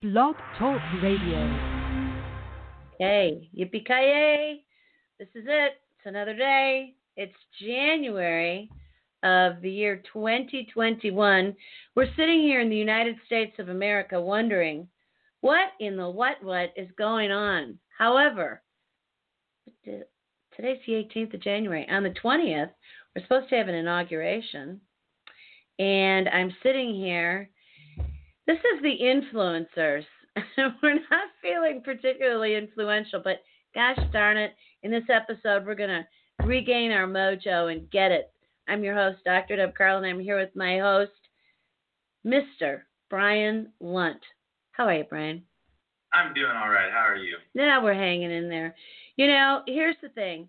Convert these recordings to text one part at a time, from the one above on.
Blog Talk Radio. Hey, yippee This is it. It's another day. It's January of the year 2021. We're sitting here in the United States of America wondering what in the what what is going on. However, today's the 18th of January. On the 20th, we're supposed to have an inauguration. And I'm sitting here this is the influencers. we're not feeling particularly influential, but gosh darn it, in this episode, we're going to regain our mojo and get it. I'm your host, Dr. Deb Carlin, and I'm here with my host, Mr. Brian Lunt. How are you, Brian? I'm doing all right. How are you? Now we're hanging in there. You know, here's the thing.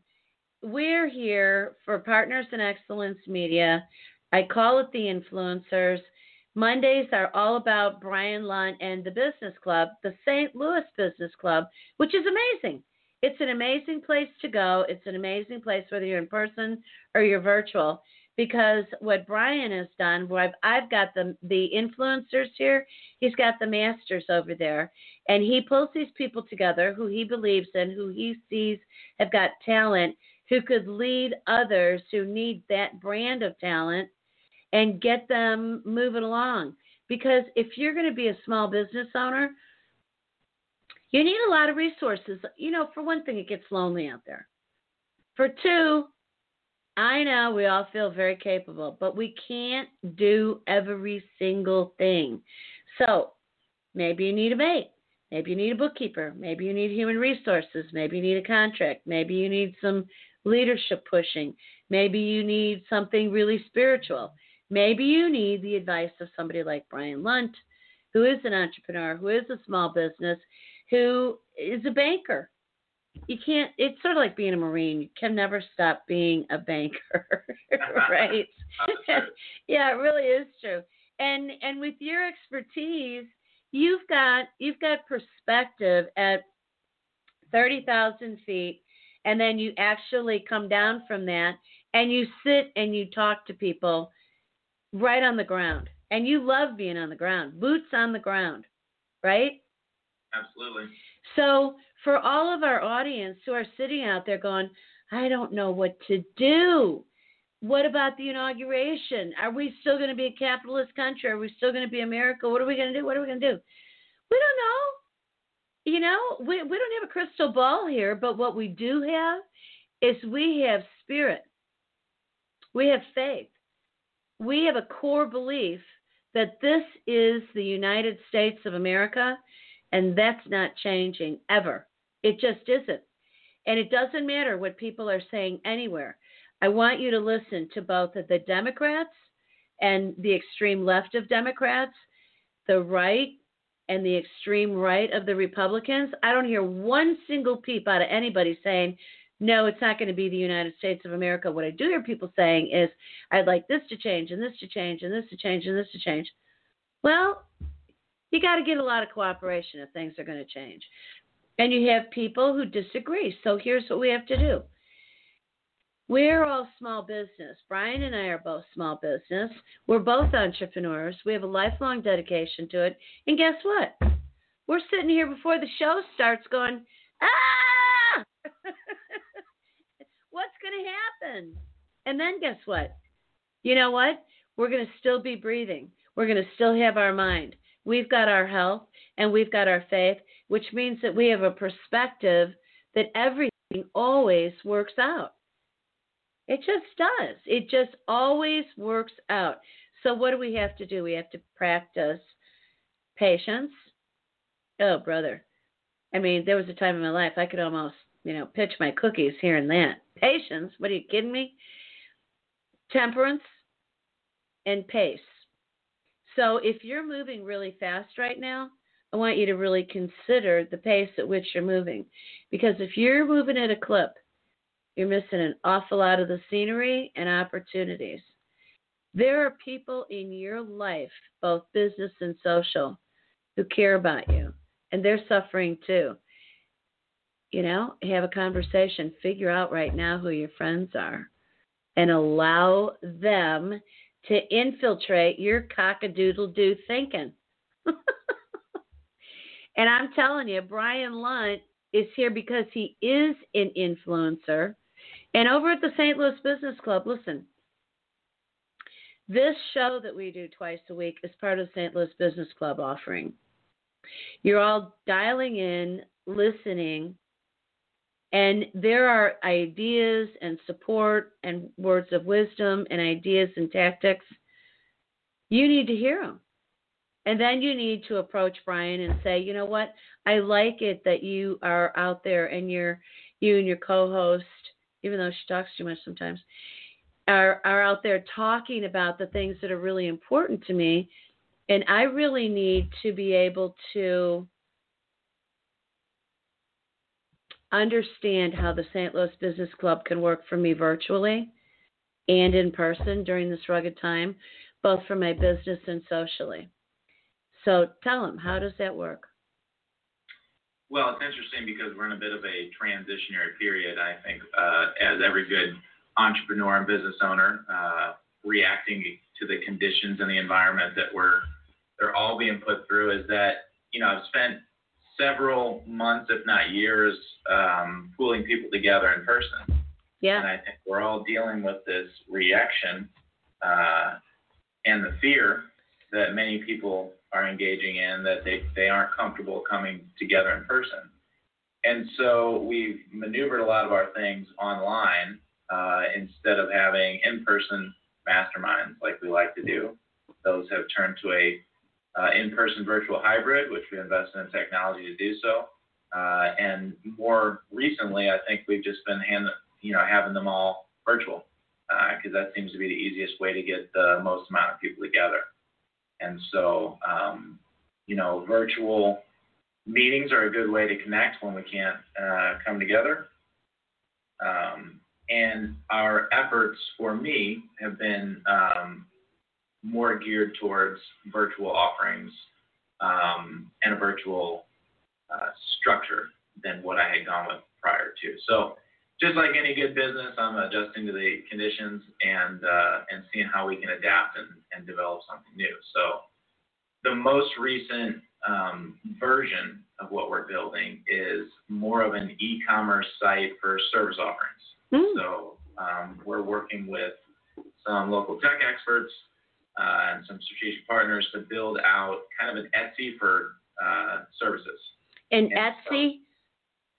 We're here for Partners in Excellence Media. I call it the influencers. Mondays are all about Brian Lunt and the Business Club, the St. Louis Business Club, which is amazing. It's an amazing place to go. It's an amazing place whether you're in person or you're virtual. Because what Brian has done, where I've, I've got the the influencers here, he's got the masters over there, and he pulls these people together who he believes in, who he sees have got talent, who could lead others who need that brand of talent and get them moving along. Because if you're going to be a small business owner, you need a lot of resources. You know, for one thing, it gets lonely out there. For two, I know we all feel very capable, but we can't do every single thing. So maybe you need a mate. Maybe you need a bookkeeper. Maybe you need human resources. Maybe you need a contract. Maybe you need some leadership pushing. Maybe you need something really spiritual. Maybe you need the advice of somebody like Brian Lunt, who is an entrepreneur, who is a small business, who is a banker. You can't, it's sort of like being a Marine. You can never stop being a banker, right? yeah, it really is true. And and with your expertise, you've got you've got perspective at thirty thousand feet, and then you actually come down from that and you sit and you talk to people right on the ground. And you love being on the ground, boots on the ground, right? Absolutely. So, for all of our audience who are sitting out there going, I don't know what to do. What about the inauguration? Are we still going to be a capitalist country? Are we still going to be America? What are we going to do? What are we going to do? We don't know. You know, we, we don't have a crystal ball here, but what we do have is we have spirit. We have faith we have a core belief that this is the United States of America, and that's not changing ever. It just isn't. And it doesn't matter what people are saying anywhere. I want you to listen to both the Democrats and the extreme left of Democrats, the right and the extreme right of the Republicans. I don't hear one single peep out of anybody saying no, it's not going to be the United States of America. What I do hear people saying is, I'd like this to change, and this to change, and this to change, and this to change. Well, you got to get a lot of cooperation if things are going to change. And you have people who disagree. So here's what we have to do. We're all small business. Brian and I are both small business. We're both entrepreneurs. We have a lifelong dedication to it. And guess what? We're sitting here before the show starts going, ah! what's going to happen? And then guess what? You know what? We're going to still be breathing. We're going to still have our mind. We've got our health and we've got our faith, which means that we have a perspective that everything always works out. It just does. It just always works out. So, what do we have to do? We have to practice patience. Oh, brother. I mean, there was a time in my life I could almost you know, pitch my cookies here and that. Patience, what are you kidding me? Temperance and pace. So if you're moving really fast right now, I want you to really consider the pace at which you're moving. Because if you're moving at a clip, you're missing an awful lot of the scenery and opportunities. There are people in your life, both business and social, who care about you, and they're suffering too you know, have a conversation, figure out right now who your friends are, and allow them to infiltrate your cockadoodle doo thinking. And I'm telling you, Brian Lunt is here because he is an influencer. And over at the St. Louis Business Club, listen, this show that we do twice a week is part of the St. Louis Business Club offering. You're all dialing in, listening, and there are ideas and support and words of wisdom and ideas and tactics. You need to hear them. And then you need to approach Brian and say, you know what? I like it that you are out there and you're you and your co-host, even though she talks too much sometimes, are are out there talking about the things that are really important to me. And I really need to be able to understand how the St. Louis Business Club can work for me virtually and in person during this rugged time, both for my business and socially. So tell them, how does that work? Well, it's interesting because we're in a bit of a transitionary period. I think, uh, as every good entrepreneur and business owner, uh, reacting to the conditions and the environment that we're they're all being put through, is that you know I've spent several months, if not years, um, pulling people together in person. Yeah. And I think we're all dealing with this reaction uh, and the fear that many people are engaging in that they, they aren't comfortable coming together in person. And so we've maneuvered a lot of our things online uh, instead of having in person masterminds like we like to do. Those have turned to a uh, in person virtual hybrid, which we invest in technology to do so. Uh, and more recently, I think we've just been hand, you know, having them all virtual because uh, that seems to be the easiest way to get the most amount of people together. And so, um, you know, virtual meetings are a good way to connect when we can't uh, come together. Um, and our efforts for me have been um, more geared towards virtual offerings um, and a virtual uh, structure than what I had gone with prior to. So just like any good business, I'm adjusting to the conditions and uh, and seeing how we can adapt and, and develop something new. So the most recent um, version of what we're building is more of an e-commerce site for service offerings. Mm. So um, we're working with some local tech experts uh, and some strategic partners to build out kind of an Etsy for uh, services. An Etsy? So,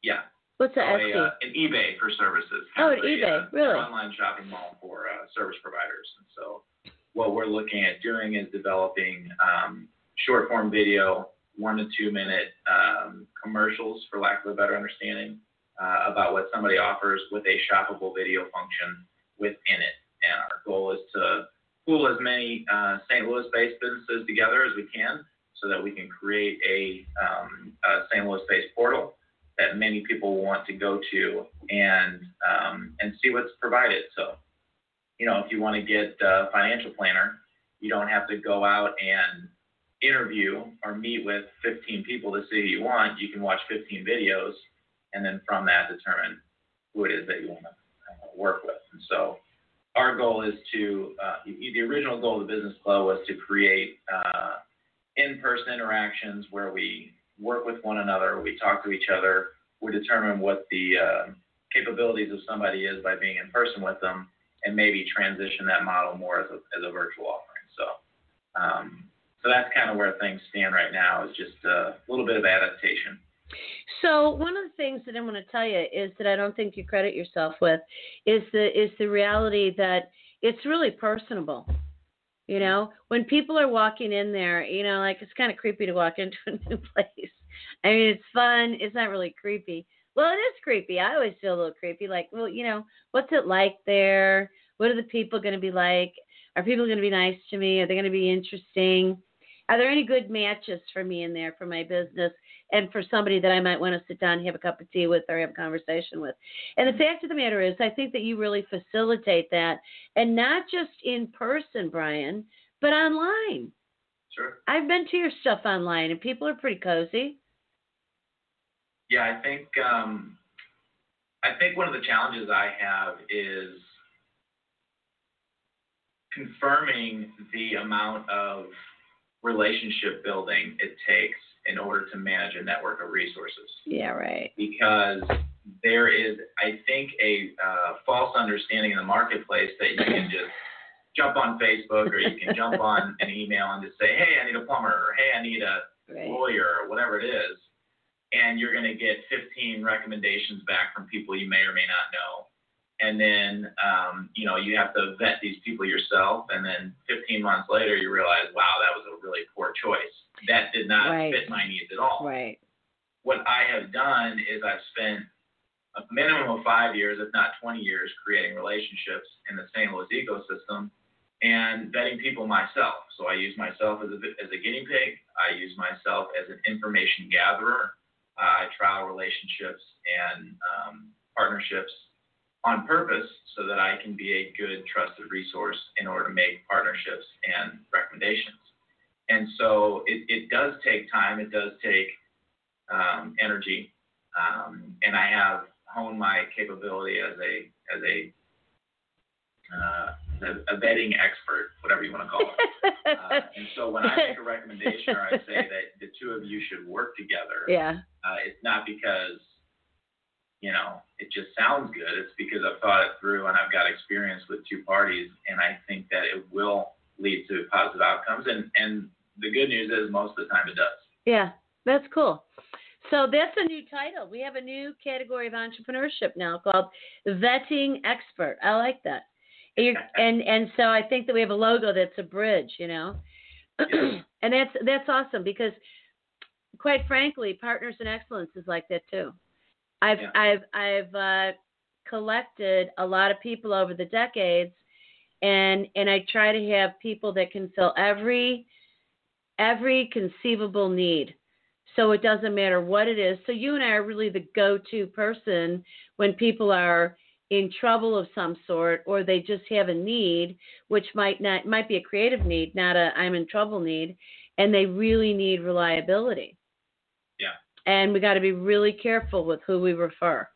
yeah. What's an Etsy? A, uh, an eBay for services. Oh, an eBay, a, really? An online shopping mall for uh, service providers. And so, what we're looking at doing is developing um, short form video, one to two minute um, commercials, for lack of a better understanding, uh, about what somebody offers with a shoppable video function within it. And our goal is to pool as many uh, St. Louis based businesses together as we can so that we can create a, um, a St. Louis based portal that many people want to go to and um, and see what's provided. So, you know, if you want to get a financial planner, you don't have to go out and interview or meet with 15 people to see who you want. You can watch 15 videos and then from that determine who it is that you want to uh, work with. And so, our goal is to uh, the original goal of the business club was to create uh, in-person interactions where we work with one another, we talk to each other, we determine what the uh, capabilities of somebody is by being in person with them, and maybe transition that model more as a, as a virtual offering. So, um, so that's kind of where things stand right now. Is just a little bit of adaptation. So one of the things that I'm going to tell you is that I don't think you credit yourself with is the is the reality that it's really personable. You know, when people are walking in there, you know, like it's kind of creepy to walk into a new place. I mean, it's fun. It's not really creepy. Well, it is creepy. I always feel a little creepy. Like, well, you know, what's it like there? What are the people going to be like? Are people going to be nice to me? Are they going to be interesting? Are there any good matches for me in there for my business and for somebody that I might want to sit down and have a cup of tea with or have a conversation with? And the fact of the matter is, I think that you really facilitate that, and not just in person, Brian, but online. Sure. I've been to your stuff online, and people are pretty cozy. Yeah, I think um, I think one of the challenges I have is confirming the amount of relationship building it takes in order to manage a network of resources Yeah, right. because there is, I think, a uh, false understanding in the marketplace that you can just jump on Facebook or you can jump on an email and just say, hey, I need a plumber or hey, I need a Right. lawyer or whatever it is, and you're going to get 15 recommendations back from people you may or may not know. And then, um, you know, you have to vet these people yourself. And then 15 months later, you realize, wow, that was a really poor choice. That did not Right. fit my needs at all Right. what I have done is I've spent a minimum of five years, if not 20 years, creating relationships in the St. Louis ecosystem and vetting people myself. So I use myself as a, as a guinea pig. I use myself as an information gatherer. Uh, I trial relationships and um, partnerships on purpose so that I can be a good, trusted resource in order to make partnerships and recommendations. And so it, it does take time. It does take um, energy, um, and I have honed my capability as a as a uh, a, a vetting expert, whatever you want to call it. Uh, and so when I make a recommendation or I say that the two of you should work together, yeah. uh, it's not because you know it just sounds good. It's because I've thought it through and I've got experience with two parties, and I think that it will lead to positive outcomes. And and the good news is most of the time it does. Yeah. That's cool. So that's a new title. We have a new category of entrepreneurship now called vetting expert. I like that. And, and and so I think that we have a logo that's a bridge, you know, and that's that's awesome because, quite frankly, Partners in Excellence is like that too. I've Yeah. I've I've uh, collected a lot of people over the decades, and and I try to have people that can fill every every conceivable need. So it doesn't matter what it is. So you and I are really the go-to person when people are in trouble of some sort or they just have a need which might not might be a creative need, not a I'm in trouble need, and they really need reliability. And we got to be really careful with who we refer.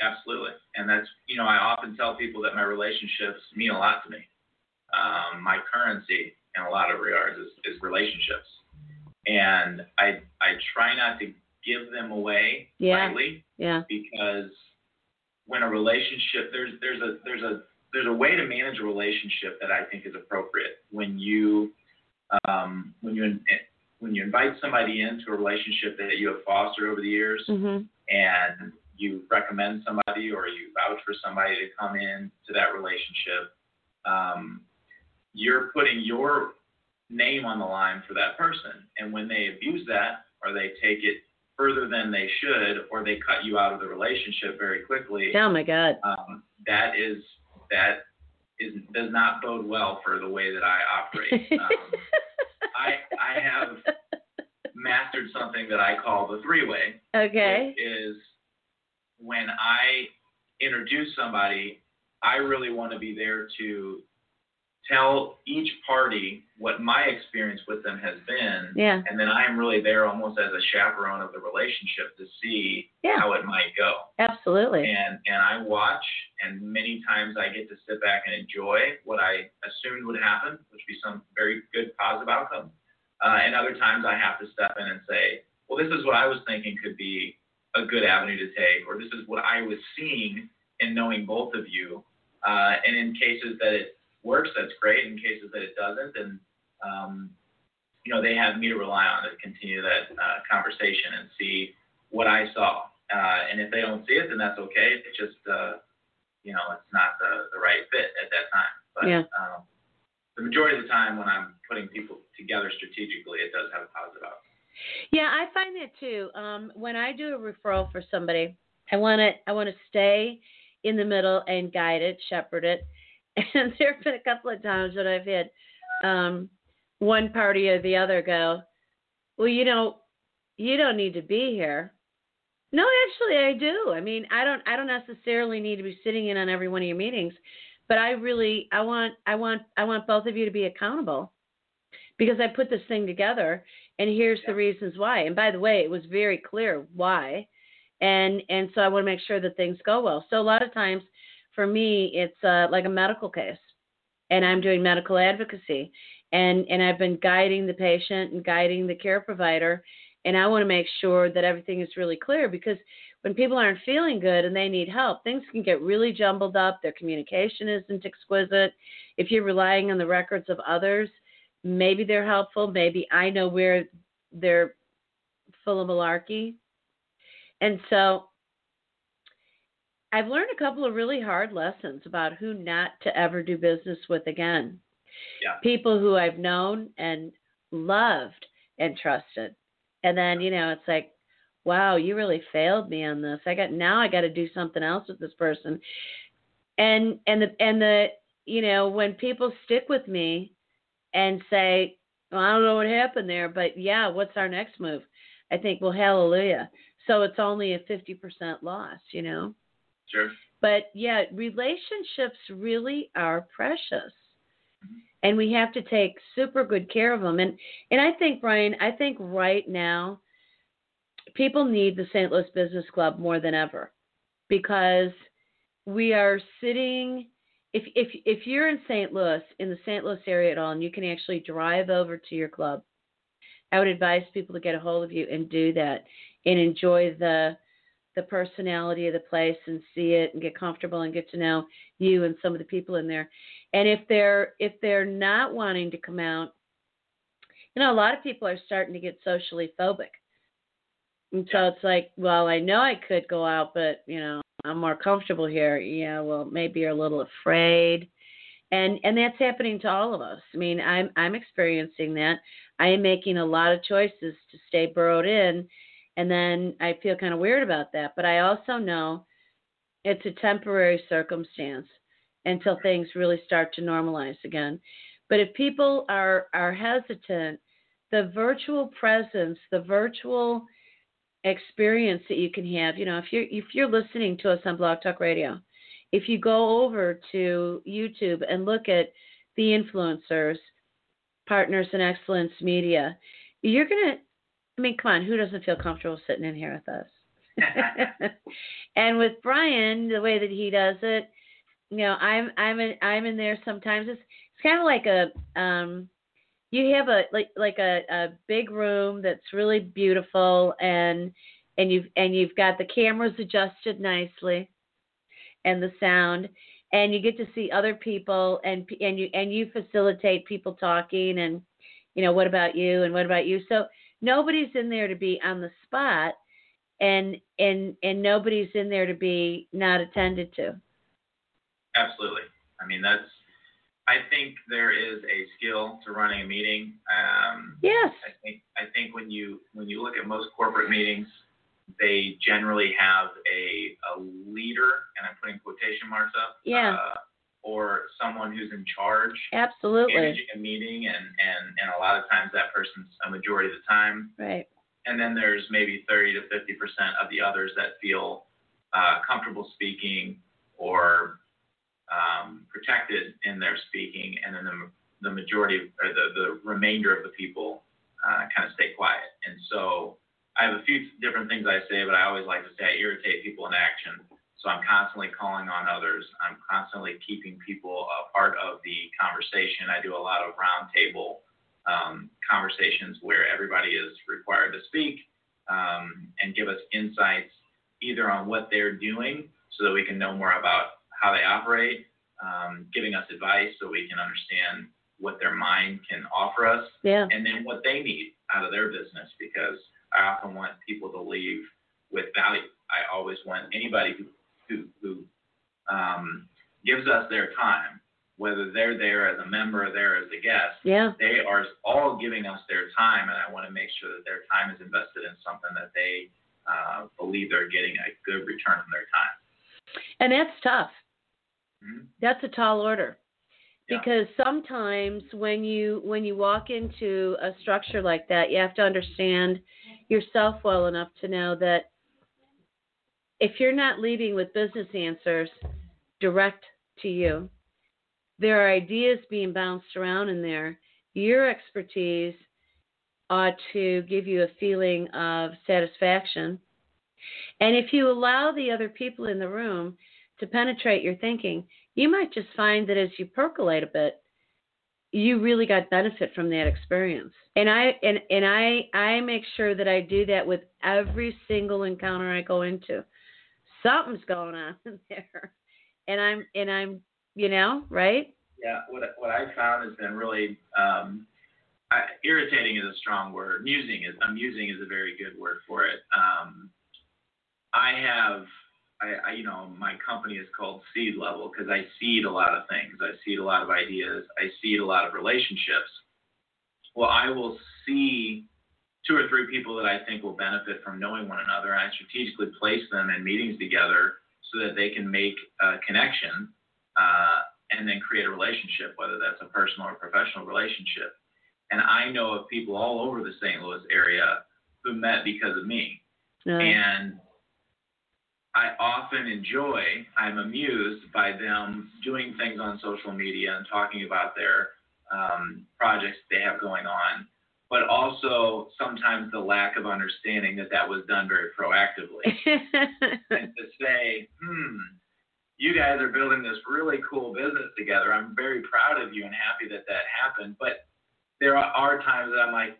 Absolutely. And that's, you know, I often tell people that my relationships mean a lot to me. Um, my currency in a lot of regards is, is relationships. And I, I try not to give them away Yeah. lightly Yeah. because when a relationship, there's, there's a, there's a, there's a way to manage a relationship that I think is appropriate when you, um, when you, in- when you invite somebody into a relationship that you have fostered over the years, Mhm. and you recommend somebody or you vouch for somebody to come in to that relationship, um, you're putting your name on the line for that person. And when they abuse that or they take it further than they should or they cut you out of the relationship very quickly, Oh my God. um, that is that is does not bode well for the way that I operate. Um, I I have mastered something that I call the three way okay. is when I introduce somebody, I really want to be there to tell each party what my experience with them has been. Yeah. And then I'm really there almost as a chaperone of the relationship to see Yeah. how it might go. Absolutely. And and I watch and many times I get to sit back and enjoy what I assumed would happen, which would be some very good positive outcome. Uh, and other times I have to step in and say, well, this is what I was thinking could be a good avenue to take, or this is what I was seeing and knowing both of you. Uh, and in cases that it works, that's great. In cases that it doesn't, then um, you know they have me to rely on to continue that uh, conversation and see what I saw. Uh, and if they don't see it, then that's okay. It's just uh, you know it's not the, the right fit at that time. But Yeah. um, the majority of the time when I'm putting people together strategically, it does have a positive outcome. Yeah, I find that too. Um, when I do a referral for somebody, I want to I want to stay in the middle and guide it, shepherd it. And there have been a couple of times that I've had um, one party or the other go, "Well, you know, you don't need to be here." No, actually, I do. I mean, I don't I don't necessarily need to be sitting in on every one of your meetings, but I really I want I want I want both of you to be accountable because I put this thing together and here's the reasons why. And by the way, it was very clear why. And and so I want to make sure that things go well. So a lot of times for me it's uh, like a medical case and I'm doing medical advocacy and and I've been guiding the patient and guiding the care provider, and I want to make sure that everything is really clear because when people aren't feeling good and they need help, things can get really jumbled up. Their communication isn't exquisite. If you're relying on the records of others, maybe they're helpful. Maybe I know where they're full of malarkey. And so I've learned a couple of really hard lessons about who not to ever do business with again. Yeah. People who I've known and loved and trusted. And then, you know, it's like, wow, you really failed me on this. I got now I got to do something else with this person. And and the and the you know, when people stick with me and say, well, I don't know what happened there, but yeah, what's our next move? I think, well, hallelujah. So it's only a 50% loss, you know? Sure. But yeah, relationships really are precious. Mm-hmm. And we have to take super good care of them. And and I think Brian, I think right now people need the St. Louis Business Club more than ever because we are sitting if if if you're in St. Louis in the St. Louis area at all and you can actually drive over to your club, I would advise people to get a hold of you and do that and enjoy the the personality of the place and see it and get comfortable and get to know you and some of the people in there. And if they're if they're not wanting to come out, you know, a lot of people are starting to get socially phobic. And so it's like, well, I know I could go out, but you know, I'm more comfortable here. Yeah, well, maybe you're a little afraid. And and that's happening to all of us. I mean, I'm I'm experiencing that. I am making a lot of choices to stay burrowed in and then I feel kind of weird about that. But I also know it's a temporary circumstance until things really start to normalize again. But if people are are hesitant, the virtual presence, the virtual experience that you can have, you know, if you're if you're listening to us on Blog Talk Radio, if you go over to YouTube and look at the influencers, partners in excellence media, you're gonna I mean, come on, who doesn't feel comfortable sitting in here with us? and with Brian, the way that he does it, you know, I'm I'm in I'm in there sometimes. It's it's kind of like a um you have a like like a, a big room that's really beautiful and and you've and you've got the cameras adjusted nicely and the sound and you get to see other people and and you and you facilitate people talking and you know what about you and what about you so nobody's in there to be on the spot and and and nobody's in there to be not attended to. Absolutely. I mean that's i think there is a skill to running a meeting um yes. I think i think when you when you look at most corporate meetings they generally have a a leader and i'm putting quotation marks up yeah. uh, or someone who's in charge absolutely. managing a meeting and and and a lot of times that person's a majority of the time. Right. And then there's maybe 30 to 50 percent of the others that feel uh, comfortable speaking or um, protected in their speaking and then the, the majority or the, the remainder of the people uh, kind of stay quiet. And so I have a few different things I say, but I always like to say I irritate people in action. So I'm constantly calling on others. I'm constantly keeping people a part of the conversation. I do a lot of roundtable um, conversations where everybody is required to speak um, and give us insights either on what they're doing so that we can know more about how they operate, um, giving us advice so we can understand what their mind can offer us, yeah and then what they need out of their business because I often want people to leave with value. I always want anybody who who, who um, gives us their time, whether they're there as a member or there as a guest, yeah they are all giving us their time, and I want to make sure that their time is invested in something that they uh, believe they're getting a good return on their time. and that's tough Mhm. that's a tall order Yeah. because sometimes when you when you walk into a structure like that you have to understand yourself well enough to know that if you're not leading with business answers direct to you there are ideas being bounced around in there your expertise ought to give you a feeling of satisfaction and if you allow the other people in the room to penetrate your thinking, you might just find that as you percolate a bit, you really got benefit from that experience. And I and and I I make sure that I do that with every single encounter I go into. Something's going on there. And I'm and I'm, you know, right? Yeah, what what I found has been really um I, irritating is a strong word. Musing is amusing is a very good word for it. Um, I have, I, I you know, my company is called Seed Level because I seed a lot of things. I seed a lot of ideas. I seed a lot of relationships. Well, I will see two or three people that I think will benefit from knowing one another, and I strategically place them in meetings together so that they can make a connection uh, and then create a relationship, whether that's a personal or professional relationship. And I know of people all over the St. Louis area who met because of me. And I often enjoy, I'm amused by them doing things on social media and talking about their um, projects they have going on, but also sometimes the lack of understanding that that was done very proactively. and to say, hmm, you guys are building this really cool business together. I'm very proud of you and happy that that happened. But there are, are times that I'm like,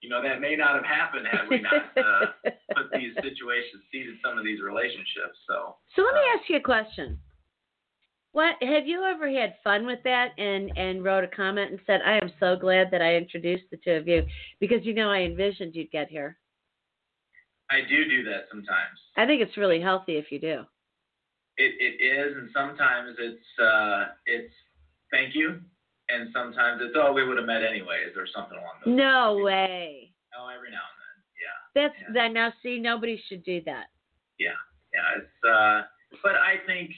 you know, that may not have happened had we not uh, put these situations, seeded some of these relationships. So. So let me uh, ask you a question. What have you ever had fun with that and and wrote a comment and said, "I am so glad that I introduced the two of you because you know I envisioned you'd get here." I do do that sometimes. I think it's really healthy if you do. It it is, and sometimes it's uh it's thank you, and sometimes it's oh we would have met anyways or something along those. No lines. way. Oh, every now and then, yeah. That's yeah. that. Now, see, nobody should do that. Yeah, yeah. It's uh, but I think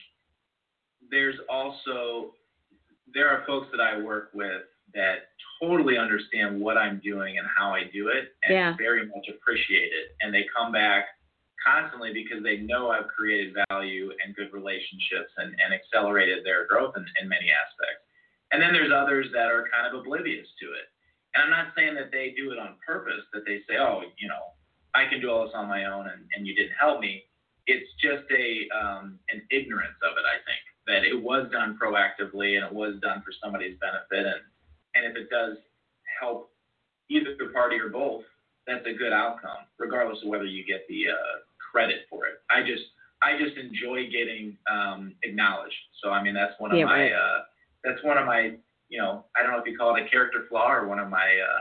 there's also there are folks that I work with that totally understand what I'm doing and how I do it, and Yeah. very much appreciate it, and they come back constantly because they know I've created value and good relationships and, and accelerated their growth in, in many aspects. And then there's others that are kind of oblivious to it. And I'm not saying that they do it on purpose, that they say, oh, you know, I can do all this on my own and, and you didn't help me. It's just a um, an ignorance of it, I think, that it was done proactively and it was done for somebody's benefit. And, and if it does help either the party or both, that's a good outcome, regardless of whether you get the uh, credit for it. I just I just enjoy getting um, acknowledged. So I mean that's one of Yeah, my right. uh, that's one of my you know I don't know if you call it a character flaw or one of my uh,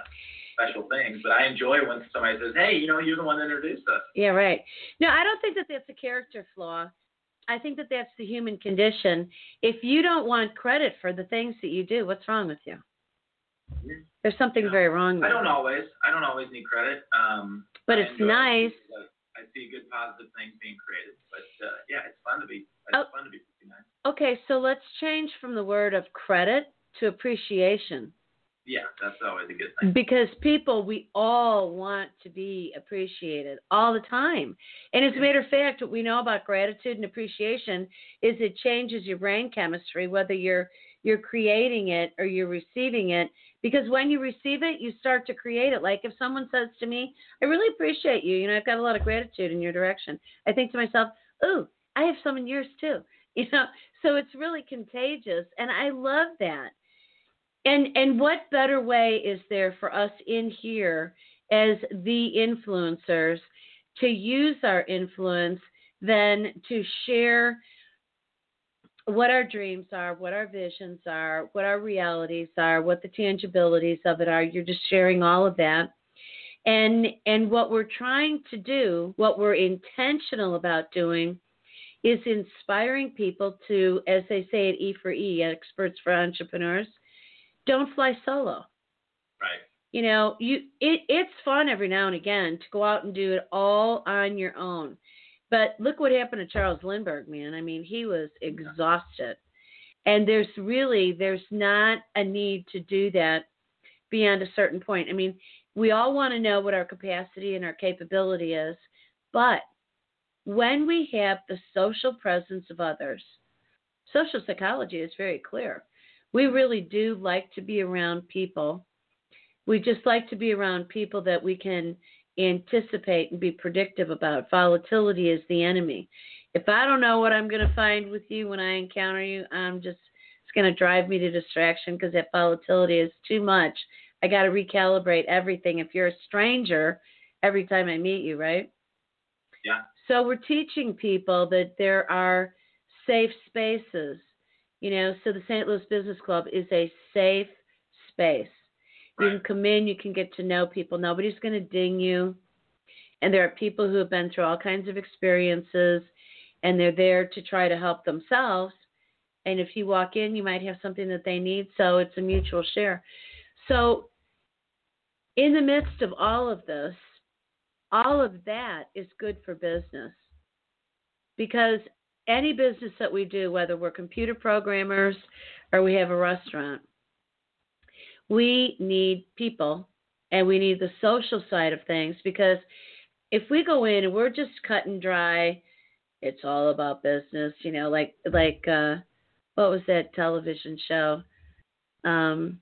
special things, but I enjoy when somebody says, "Hey, you know, you're the one that introduced us." Yeah, right. No, I don't think that that's a character flaw. I think that that's the human condition. If you don't want credit for the things that you do, what's wrong with you? There's something very wrong with I don't always I don't always need credit. Um, But I it's it nice. I I see good positive things being created, but uh, yeah, it's fun to be it's Oh. fun to be recognized. Okay, so let's change from the word of credit to appreciation. Yeah, that's always a good thing. Because people, we all want to be appreciated all the time. And as a matter of fact, what we know about gratitude and appreciation is it changes your brain chemistry, whether you're you're creating it or you're receiving it. Because when you receive it, you start to create it. Like if someone says to me, I really appreciate you, you know, I've got a lot of gratitude in your direction. I think to myself, oh, I have some in yours too. You know, so it's really contagious. And I love that. And and what better way is there for us in here as the influencers to use our influence than to share what our dreams are, what our visions are, what our realities are, what the tangibilities of it are. You're just sharing all of that. And and what we're trying to do, what we're intentional about doing is inspiring people to, as they say at E for E, experts for entrepreneurs, don't fly solo. Right. You know, you it it's fun every now and again to go out and do it all on your own. But look what happened to Charles Lindbergh, man. I mean, he was exhausted. And there's really there's not a need to do that beyond a certain point. I mean, we all want to know what our capacity and our capability is, but when we have the social presence of others, social psychology is very clear. We really do like to be around people. We just like to be around people that we can anticipate and be predictive about. Volatility is the enemy. If I don't know what I'm going to find with you when I encounter you, I'm just it's going to drive me to distraction because that volatility is too much. I got to recalibrate everything. If you're a stranger, every time I meet you, right? Yeah. So we're teaching people that there are safe spaces. You know, so the St. Louis Business Club is a safe space. You can come in, you can get to know people. Nobody's going to ding you. And there are people who have been through all kinds of experiences and they're there to try to help themselves. And if you walk in, you might have something that they need. So it's a mutual share. So, in the midst of all of this, all of that is good for business because any business that we do, whether we're computer programmers or we have a restaurant, we need people and we need the social side of things because if we go in and we're just cut and dry, it's all about business, you know, like like uh what was that television show um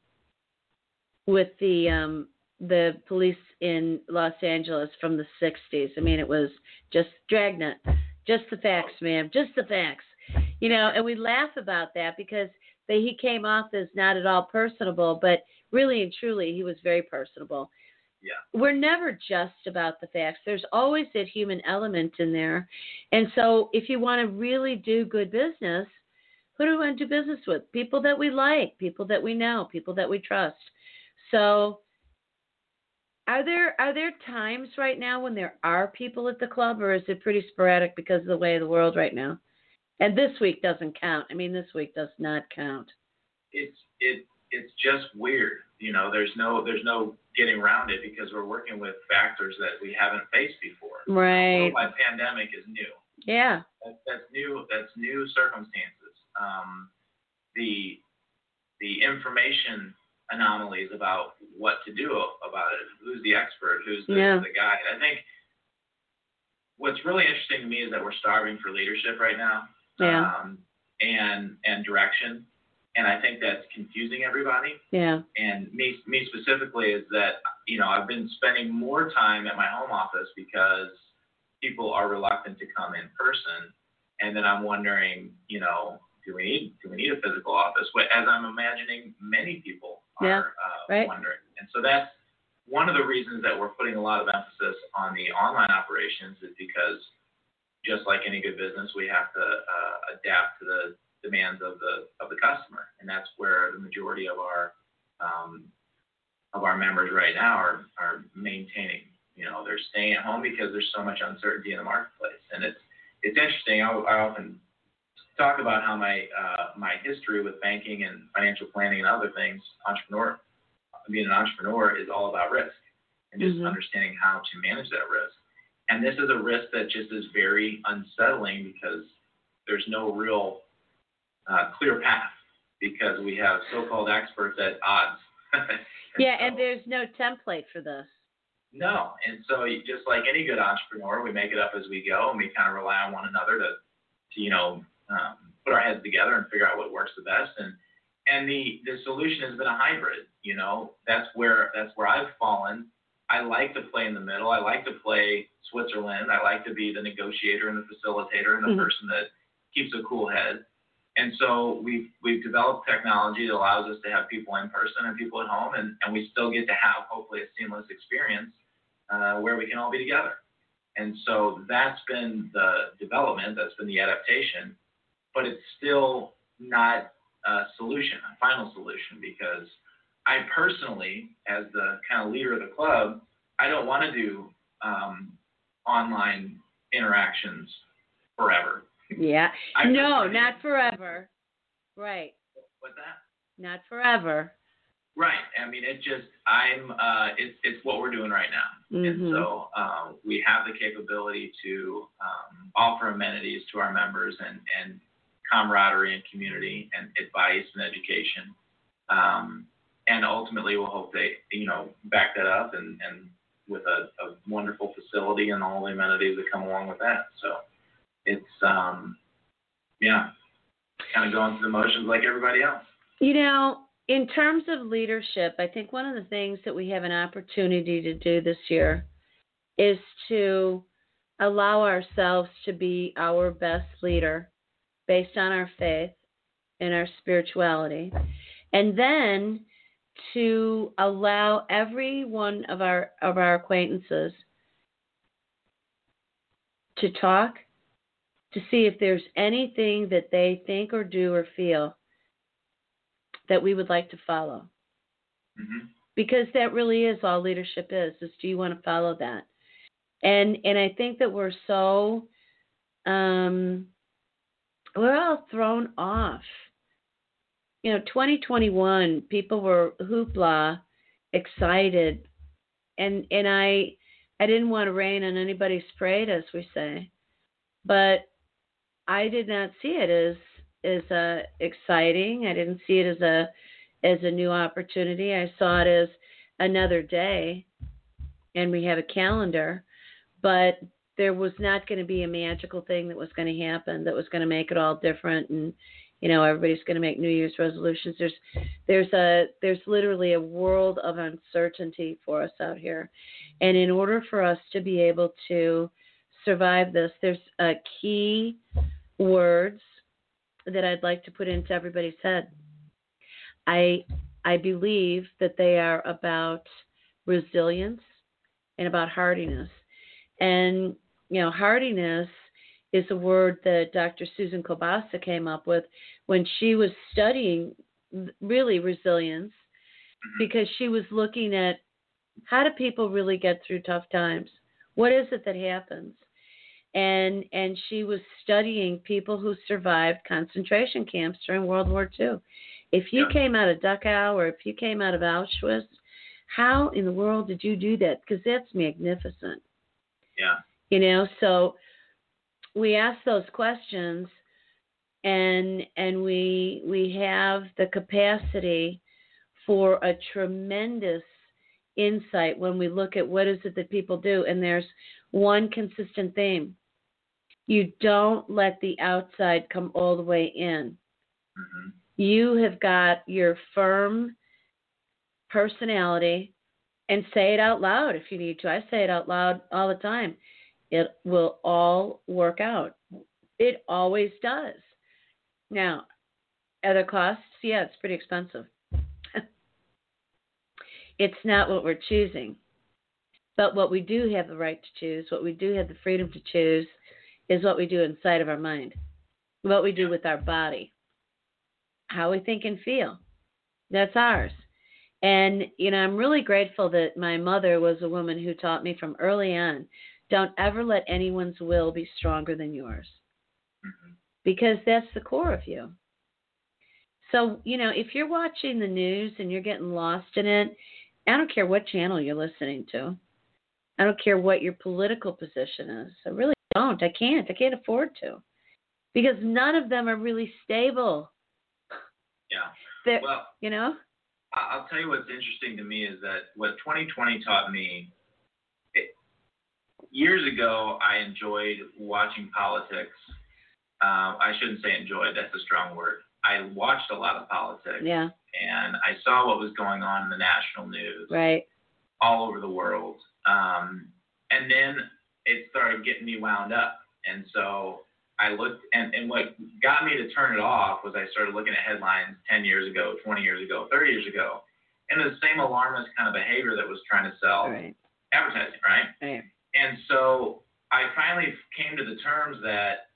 with the um the police in Los Angeles from the 60s. I mean, it was just dragnet, just the facts, ma'am, just the facts. You know, and we laugh about that because they, he came off as not at all personable, but really and truly, he was very personable. Yeah. We're never just about the facts. There's always that human element in there. And so, if you want to really do good business, who do we want to do business with? People that we like, people that we know, people that we trust. So, are there are there times right now when there are people at the club, or is it pretty sporadic because of the way of the world right now? And this week doesn't count. I mean, this week does not count. It's it it's just weird. You know, there's no there's no getting around it because we're working with factors that we haven't faced before. Right. Worldwide pandemic is new. Yeah. That, that's new. That's new circumstances. Um, the the information anomalies about what to do about it. Who's the expert? Who's the, Yeah. the guide? I think what's really interesting to me is that we're starving for leadership right now. Yeah. Um, and and direction. And I think that's confusing everybody. Yeah. And me me specifically is that you know I've been spending more time at my home office because people are reluctant to come in person, and then I'm wondering, you know, do we need do we need a physical office? As I'm imagining, many people are Yeah, uh, right. wondering, and so that's one of the reasons that we're putting a lot of emphasis on the online operations is because just like any good business, we have to uh, adapt to the demands of the of the customer, and that's where the majority of our um, of our members right now are are maintaining. You know, they're staying at home because there's so much uncertainty in the marketplace, and it's it's interesting. I, I often talk about how my uh, my history with banking and financial planning and other things, entrepreneur, being an entrepreneur is all about risk and just Mhm. understanding how to manage that risk. And this is a risk that just is very unsettling because there's no real uh, clear path because we have so-called experts at odds. Yeah, so- and there's no template for this. no, and so you, just like any good entrepreneur, we make it up as we go, and we kind of rely on one another to, to you know, um, put our heads together and figure out what works the best. And and the the solution has been a hybrid. You know, that's where that's where I've fallen. I like to play in the middle. I like to play Switzerland. I like to be the negotiator and the facilitator and the Mhm. person that keeps a cool head. And so we've we've developed technology that allows us to have people in person and people at home, and, and we still get to have hopefully a seamless experience uh, where we can all be together. And so that's been the development, that's been the adaptation, but it's still not a solution, a final solution, because I personally, as the kind of leader of the club, I don't want to do um, online interactions forever. Yeah. No, not forever. Right. What's that? Not forever. Right. I mean, it just I'm uh, it's it's what we're doing right now, and Mhm. so um, we have the capability to um, offer amenities to our members and and camaraderie and community and advice and education, um, and ultimately we'll hope they you know back that up and and with a, a wonderful facility and all the amenities that come along with that. So it's um yeah, kind of going through the motions like everybody else. You know, in terms of leadership, I think one of the things that we have an opportunity to do this year is to allow ourselves to be our best leader based on our faith and our spirituality, and then to allow every one of our of our acquaintances to talk to see if there's anything that they think or do or feel that we would like to follow. Hmm because that really is all leadership is is do you want to follow that? And and i think that we're so um we're all thrown off you know 2021 people were hoopla excited and and i i didn't want to rain on anybody's parade as we say but i did not see it as as uh exciting i didn't see it as a as a new opportunity. I saw it as another day, and we have a calendar, but there was not going to be a magical thing that was going to happen that was going to make it all different and you know everybody's going to make new year's resolutions. There's there's a there's literally a world of uncertainty for us out here. And in order for us to be able to survive this there's a key words that i'd like to put into everybody's head. I I believe that they are about resilience and about hardiness. And you know, hardiness is a word that Dr. Susan Kobasa came up with when she was studying really resilience mm-hmm. because she was looking at how do people really get through tough times? What is it that happens? And and she was studying people who survived concentration camps during World War II if you Yeah. came out of Dachau or if you came out of Auschwitz, how in the world did you do that? Because that's magnificent. Yeah. You know, so we ask those questions and and we we have the capacity for a tremendous insight when we look at what is it that people do and there's one consistent theme. You don't let the outside come all the way in hmm you have got your firm personality and say it out loud if you need to. I say it out loud all the time. It will all work out. It always does. Now, other costs, yeah, it's pretty expensive. it's not what we're choosing. But what we do have the right to choose, what we do have the freedom to choose, is what we do inside of our mind, what we do with our body how we think and feel. That's ours. And, you know, I'm really grateful that my mother was a woman who taught me from early on don't ever let anyone's will be stronger than yours hmm because that's the core of you. So, you know, if you're watching the news and you're getting lost in it, I don't care what channel you're listening to. I don't care what your political position is. I really don't. I can't. I can't afford to. Because none of them are really stable. Yeah. They're, Well, you know? I'll tell you what's interesting to me is that what 2020 taught me. Years ago, I enjoyed watching politics. Um, I shouldn't say enjoyed; that's a strong word. I watched a lot of politics, Yeah, and I saw what was going on in the national news right. all over the world. Um, and then it started getting me wound up, and so I looked, and, and what got me to turn it off was I started looking at headlines 10 years ago, 20 years ago, 30 years ago, and the same alarmist kind of behavior that was trying to sell Right, advertising, right? right. And so I finally came to the terms that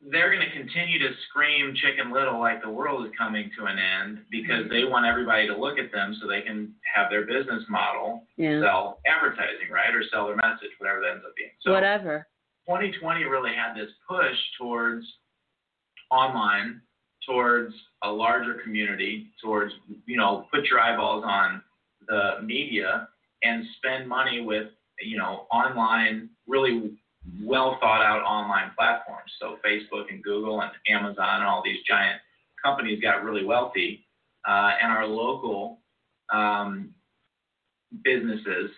they're going to continue to scream chicken little like the world is coming to an end because mm-hmm. they want everybody to look at them so they can have their business model Yeah. sell advertising, right? Or sell their message, whatever that ends up being. So Whatever. 2020 really had this push towards online, towards a larger community, towards, you know, put your eyeballs on the media and spend money with, you know, online, really well thought out online platforms. So Facebook and Google and Amazon and all these giant companies got really wealthy, uh, and our local um, businesses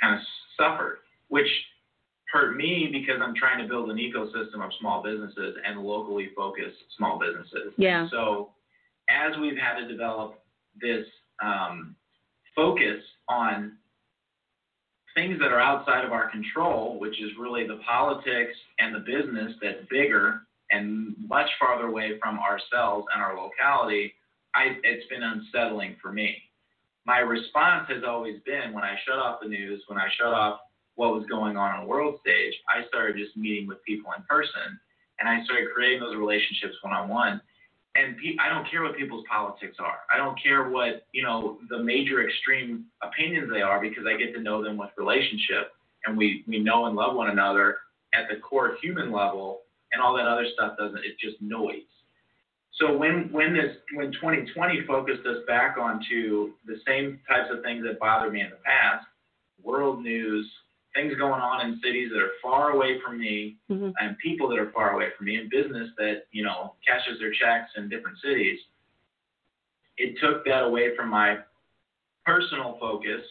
kind of suffered, which hurt me because I'm trying to build an ecosystem of small businesses and locally focused small businesses. Yeah. So as we've had to develop this um, focus on things that are outside of our control, which is really the politics and the business that's bigger and much farther away from ourselves and our locality, I, it's been unsettling for me. My response has always been when I shut off the news, when I shut off what was going on on world stage, I started just meeting with people in person and I started creating those relationships one on one. And pe- I don't care what people's politics are. I don't care what you know the major extreme opinions they are because I get to know them with relationship, and we we know and love one another at the core human level, and all that other stuff doesn't. It's just noise. So when when this when 2020 focused us back onto the same types of things that bothered me in the past, world news, things going on in cities that are far away from me Mhm. and people that are far away from me and business that you know cashes their checks in different cities it took that away from my personal focus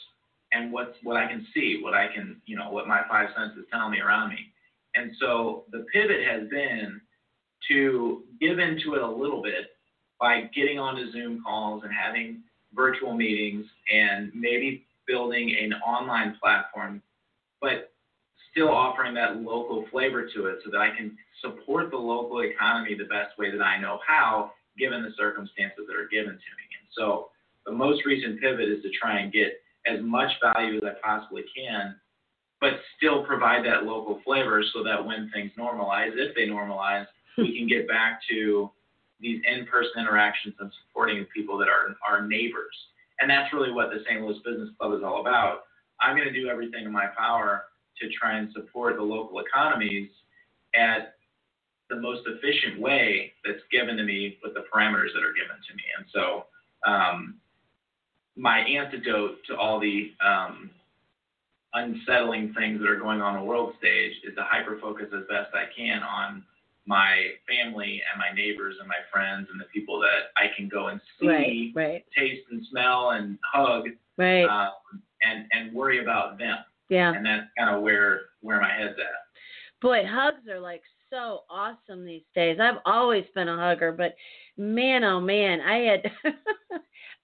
and what's what i can see what i can you know what my five senses tell me around me and so the pivot has been to give into it a little bit by getting onto zoom calls and having virtual meetings and maybe building an online platform but still offering that local flavor to it so that I can support the local economy the best way that I know how, given the circumstances that are given to me. And so the most recent pivot is to try and get as much value as I possibly can, but still provide that local flavor so that when things normalize, if they normalize, we can get back to these in-person interactions and supporting people that are our neighbors. And that's really what the St. Louis Business Club is all about. I'm going to do everything in my power to try and support the local economies at the most efficient way that's given to me with the parameters that are given to me. And so, um, my antidote to all the um, unsettling things that are going on the world stage is to hyper focus as best I can on my family and my neighbors and my friends and the people that I can go and see, Right, right, taste and smell and hug right. um, and and worry about them. yeah. And that's kind of where where my head's at. Boy, hugs are like so awesome these days. I've always been a hugger, but man, oh man, I had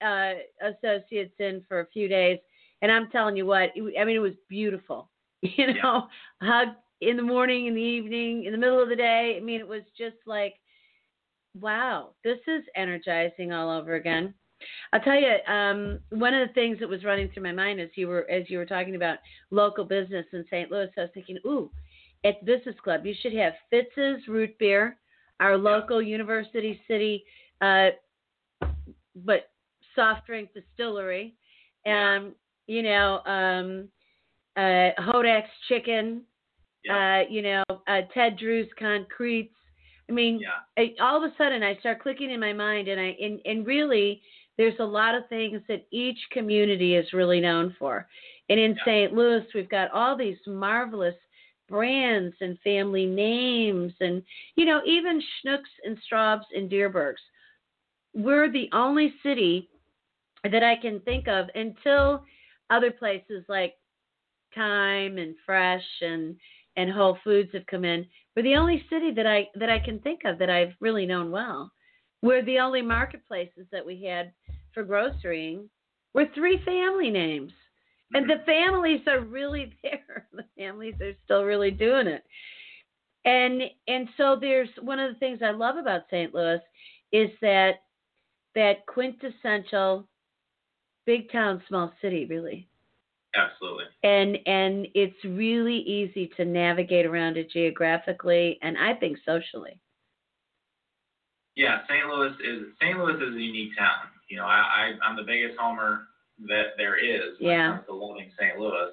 uh, associates in for a few days, and I'm telling you what, it, I mean, it was beautiful. You know, hug in the morning, in the evening, in the middle of the day. I mean, it was just like, wow, this is energizing all over again. I'll tell you, um, one of the things that was running through my mind as you were as you were talking about local business in St. Louis, I was thinking, ooh, at the business club, you should have Fitz's root beer, our local University City, uh, but soft drink distillery, and you know, um, uh, Hodak's chicken, Yeah. uh, you know, uh, Ted Drewes concretes. I mean, Yeah. I, all of a sudden I start clicking in my mind, and I and, and really, there's a lot of things that each community is really known for. And in Yeah. St. Louis, we've got all these marvelous brands and family names, and you know, even Schnucks and Straubs and Dierbergs. We're the only city that I can think of until other places like Time and Fresh and and Whole Foods have come in. We're the only city that I that I can think of that I've really known well. We're the only marketplaces that we had for grocerying. We're three family names. And mm-hmm. the families are really there. The families are still really doing it. And and so there's one of the things I love about St. Louis is that that quintessential big town small city really Absolutely. and and it's really easy to navigate around it geographically and I think socially. Yeah, St. Louis is St. Louis is a unique town. You know, I, I I'm the biggest homer that there is when Yeah. it comes to loving St. Louis.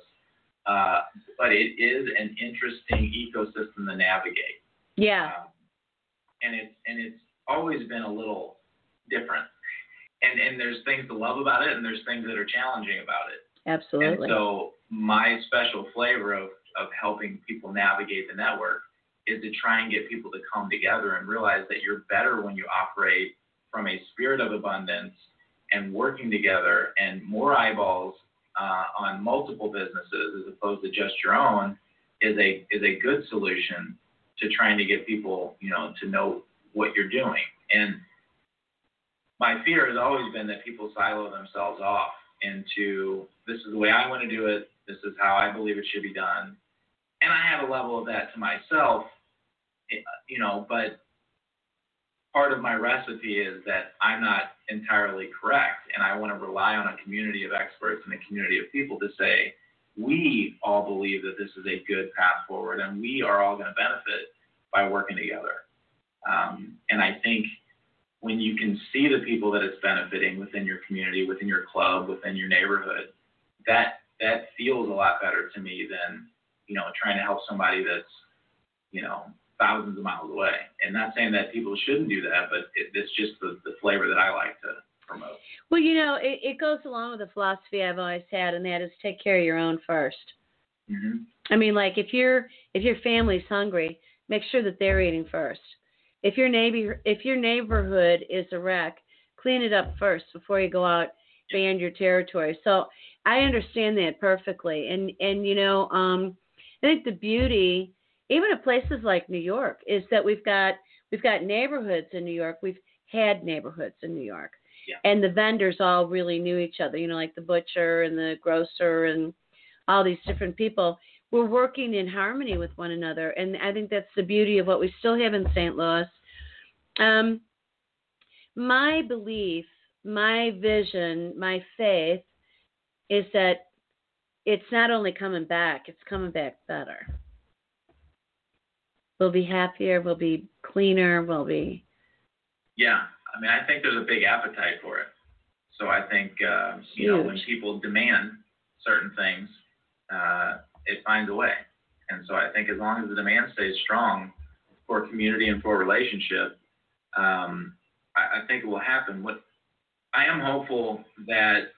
Uh, but it is an interesting ecosystem to navigate. Yeah. Um, and it's and it's always been a little different. And and there's things to love about it and there's things that are challenging about it. Absolutely. And so my special flavor of, of helping people navigate the network is to try and get people to come together and realize that you're better when you operate from a spirit of abundance and working together and more eyeballs uh, on multiple businesses as opposed to just your own is a is a good solution to trying to get people you know to know what you're doing and my fear has always been that people silo themselves off into this is the way I want to do it, this is how I believe it should be done. And I have a level of that to myself, eh, you know, but part of my recipe is that I'm not entirely correct, and I want to rely on a community of experts and a community of people to say, we all believe that this is a good path forward, and we are all going to benefit by working together. Um, and I think when you can see the people that it's benefiting within your community, within your club, within your neighborhood, that that feels a lot better to me than you know trying to help somebody that's you know thousands of miles away. And not saying that people shouldn't do that, but it, it's just the, the flavor that I like to promote. Well, you know, it, it goes along with the philosophy I've always had, and that is take care of your own 1st Mm-hmm. I mean, like if your if your family's hungry, make sure that they're eating first. If your neighbor if your neighborhood is a wreck, clean it up first before you go out expand your territory. So I understand that perfectly, and and you know, um, I think the beauty, even of places like New York, is that we've got we've got neighborhoods in New York. We've had neighborhoods in New York, Yeah. and the vendors all really knew each other. You know, like the butcher and the grocer and all these different people were working in harmony with one another, and I think that's the beauty of what we still have in St. Louis. Um, my belief, my vision, my faith is that it's not only coming back, it's coming back better. We'll be happier, we'll be cleaner, we'll be. Yeah, I mean, I think there's a big appetite for it. So I think, uh, you know, when people demand certain things, uh, it finds a way. And so I think as long as the demand stays strong for community and for relationship, um, I, I think it will happen. What I am hopeful that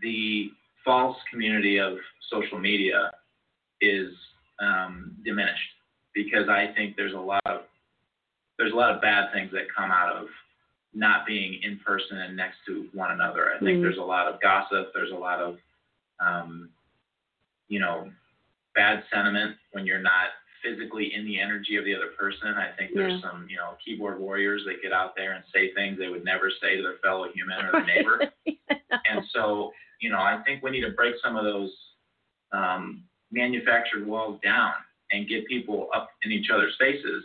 the false community of social media is um, diminished because I think there's a lot of there's a lot of bad things that come out of not being in person and next to one another. I think Mhm. there's a lot of gossip. There's a lot of um, you know bad sentiment when you're not physically in the energy of the other person. I think there's Yeah. some you know keyboard warriors that get out there and say things they would never say to their fellow human or their neighbor. And so, you know, I think we need to break some of those um, manufactured walls down and get people up in each other's faces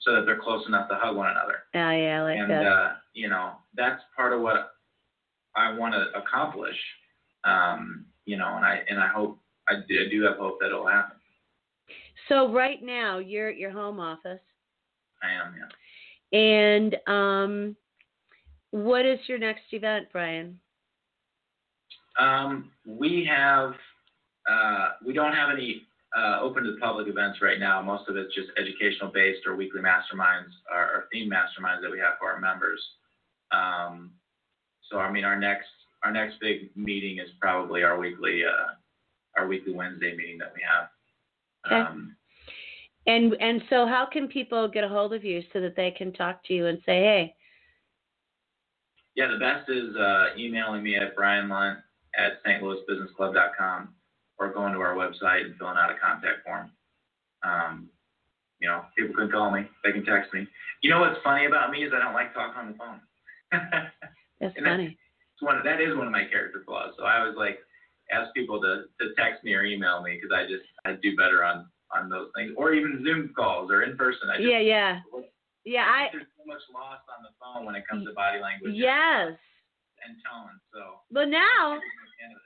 so that they're close enough to hug one another. Oh yeah, I like and that. uh, you know, that's part of what I want to accomplish. Um, you know, and I and I hope I do, I do have hope that it'll happen. so right now you're at your home office, I am, yeah. and um, what is your next event, Brian? Um, we have, uh, we don't have any uh, open to the public events right now. Most of it's just educational based or weekly masterminds or, or theme masterminds that we have for our members. Um, so I mean, our next our next big meeting is probably our weekly uh, our weekly Wednesday meeting that we have. Okay. Um, And and so how can people get a hold of you so that they can talk to you and say, hey, yeah, the best is uh, emailing me at Brian Lunt at stlouisbusinessclub.com or going to our website and filling out a contact form. Um, you know, people can call me, they can text me. You know what's funny about me is I don't like talking on the phone. that's And funny. it's one of, that is one of my character flaws. So I always like ask people to, to text me or email me because I just I do better on on those things or even Zoom calls or in person. I just, Yeah, yeah, yeah. I there's so much lost on the phone when it comes to body language yes. and tone. So But now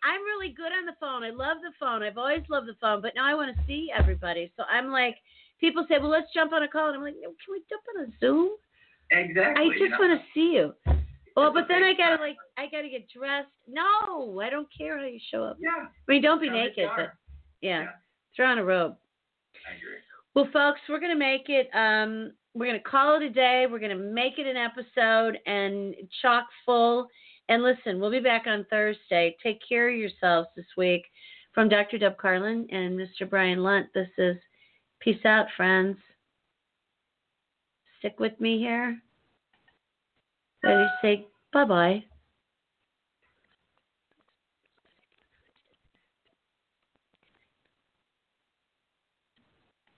I'm really good on the phone. I love the phone. I've always loved the phone, but now I want to see everybody. So I'm like, people say, well, let's jump on a call, and I'm like, no, can we jump on a Zoom? exactly. I you just know? want to see you. Well, but then I gotta like, I gotta get dressed. No, I don't care how you show up. Yeah, I mean, don't be as naked, but yeah, Yeah. throw on a robe. I agree. Well, folks, we're gonna make it. Um, we're gonna call it a day. We're gonna make it an episode and chock full. And listen, we'll be back on Thursday. Take care of yourselves this week. From Dr. Deb Carlin and Mr. Brian Lunt, this is peace out, friends. Stick with me here. Ready to say bye bye.